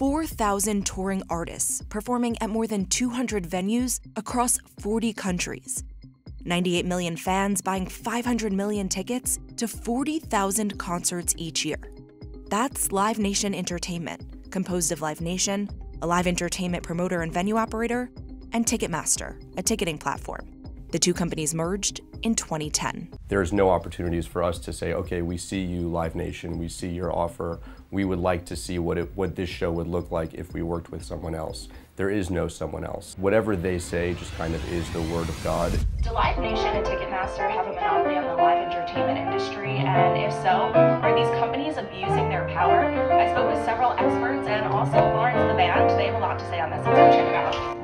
4,000 touring artists performing at more than 200 venues across 40 countries. 98 million fans buying 500 million tickets to 40,000 concerts each year. That's Live Nation Entertainment, composed of Live Nation, a live entertainment promoter and venue operator, and Ticketmaster, a ticketing platform. The two companies merged in 2010. There's no opportunities for us to say, okay, we see you, Live Nation, we see your offer. We would like to see what, it, what this show would look like if we worked with someone else. There is no someone else. Whatever they say just kind of is the word of God. Do Live Nation and Ticketmaster have a monopoly on the live entertainment industry? And if so, are these companies abusing their power? I spoke with several experts and also Lawrence the band. They have a lot to say on this.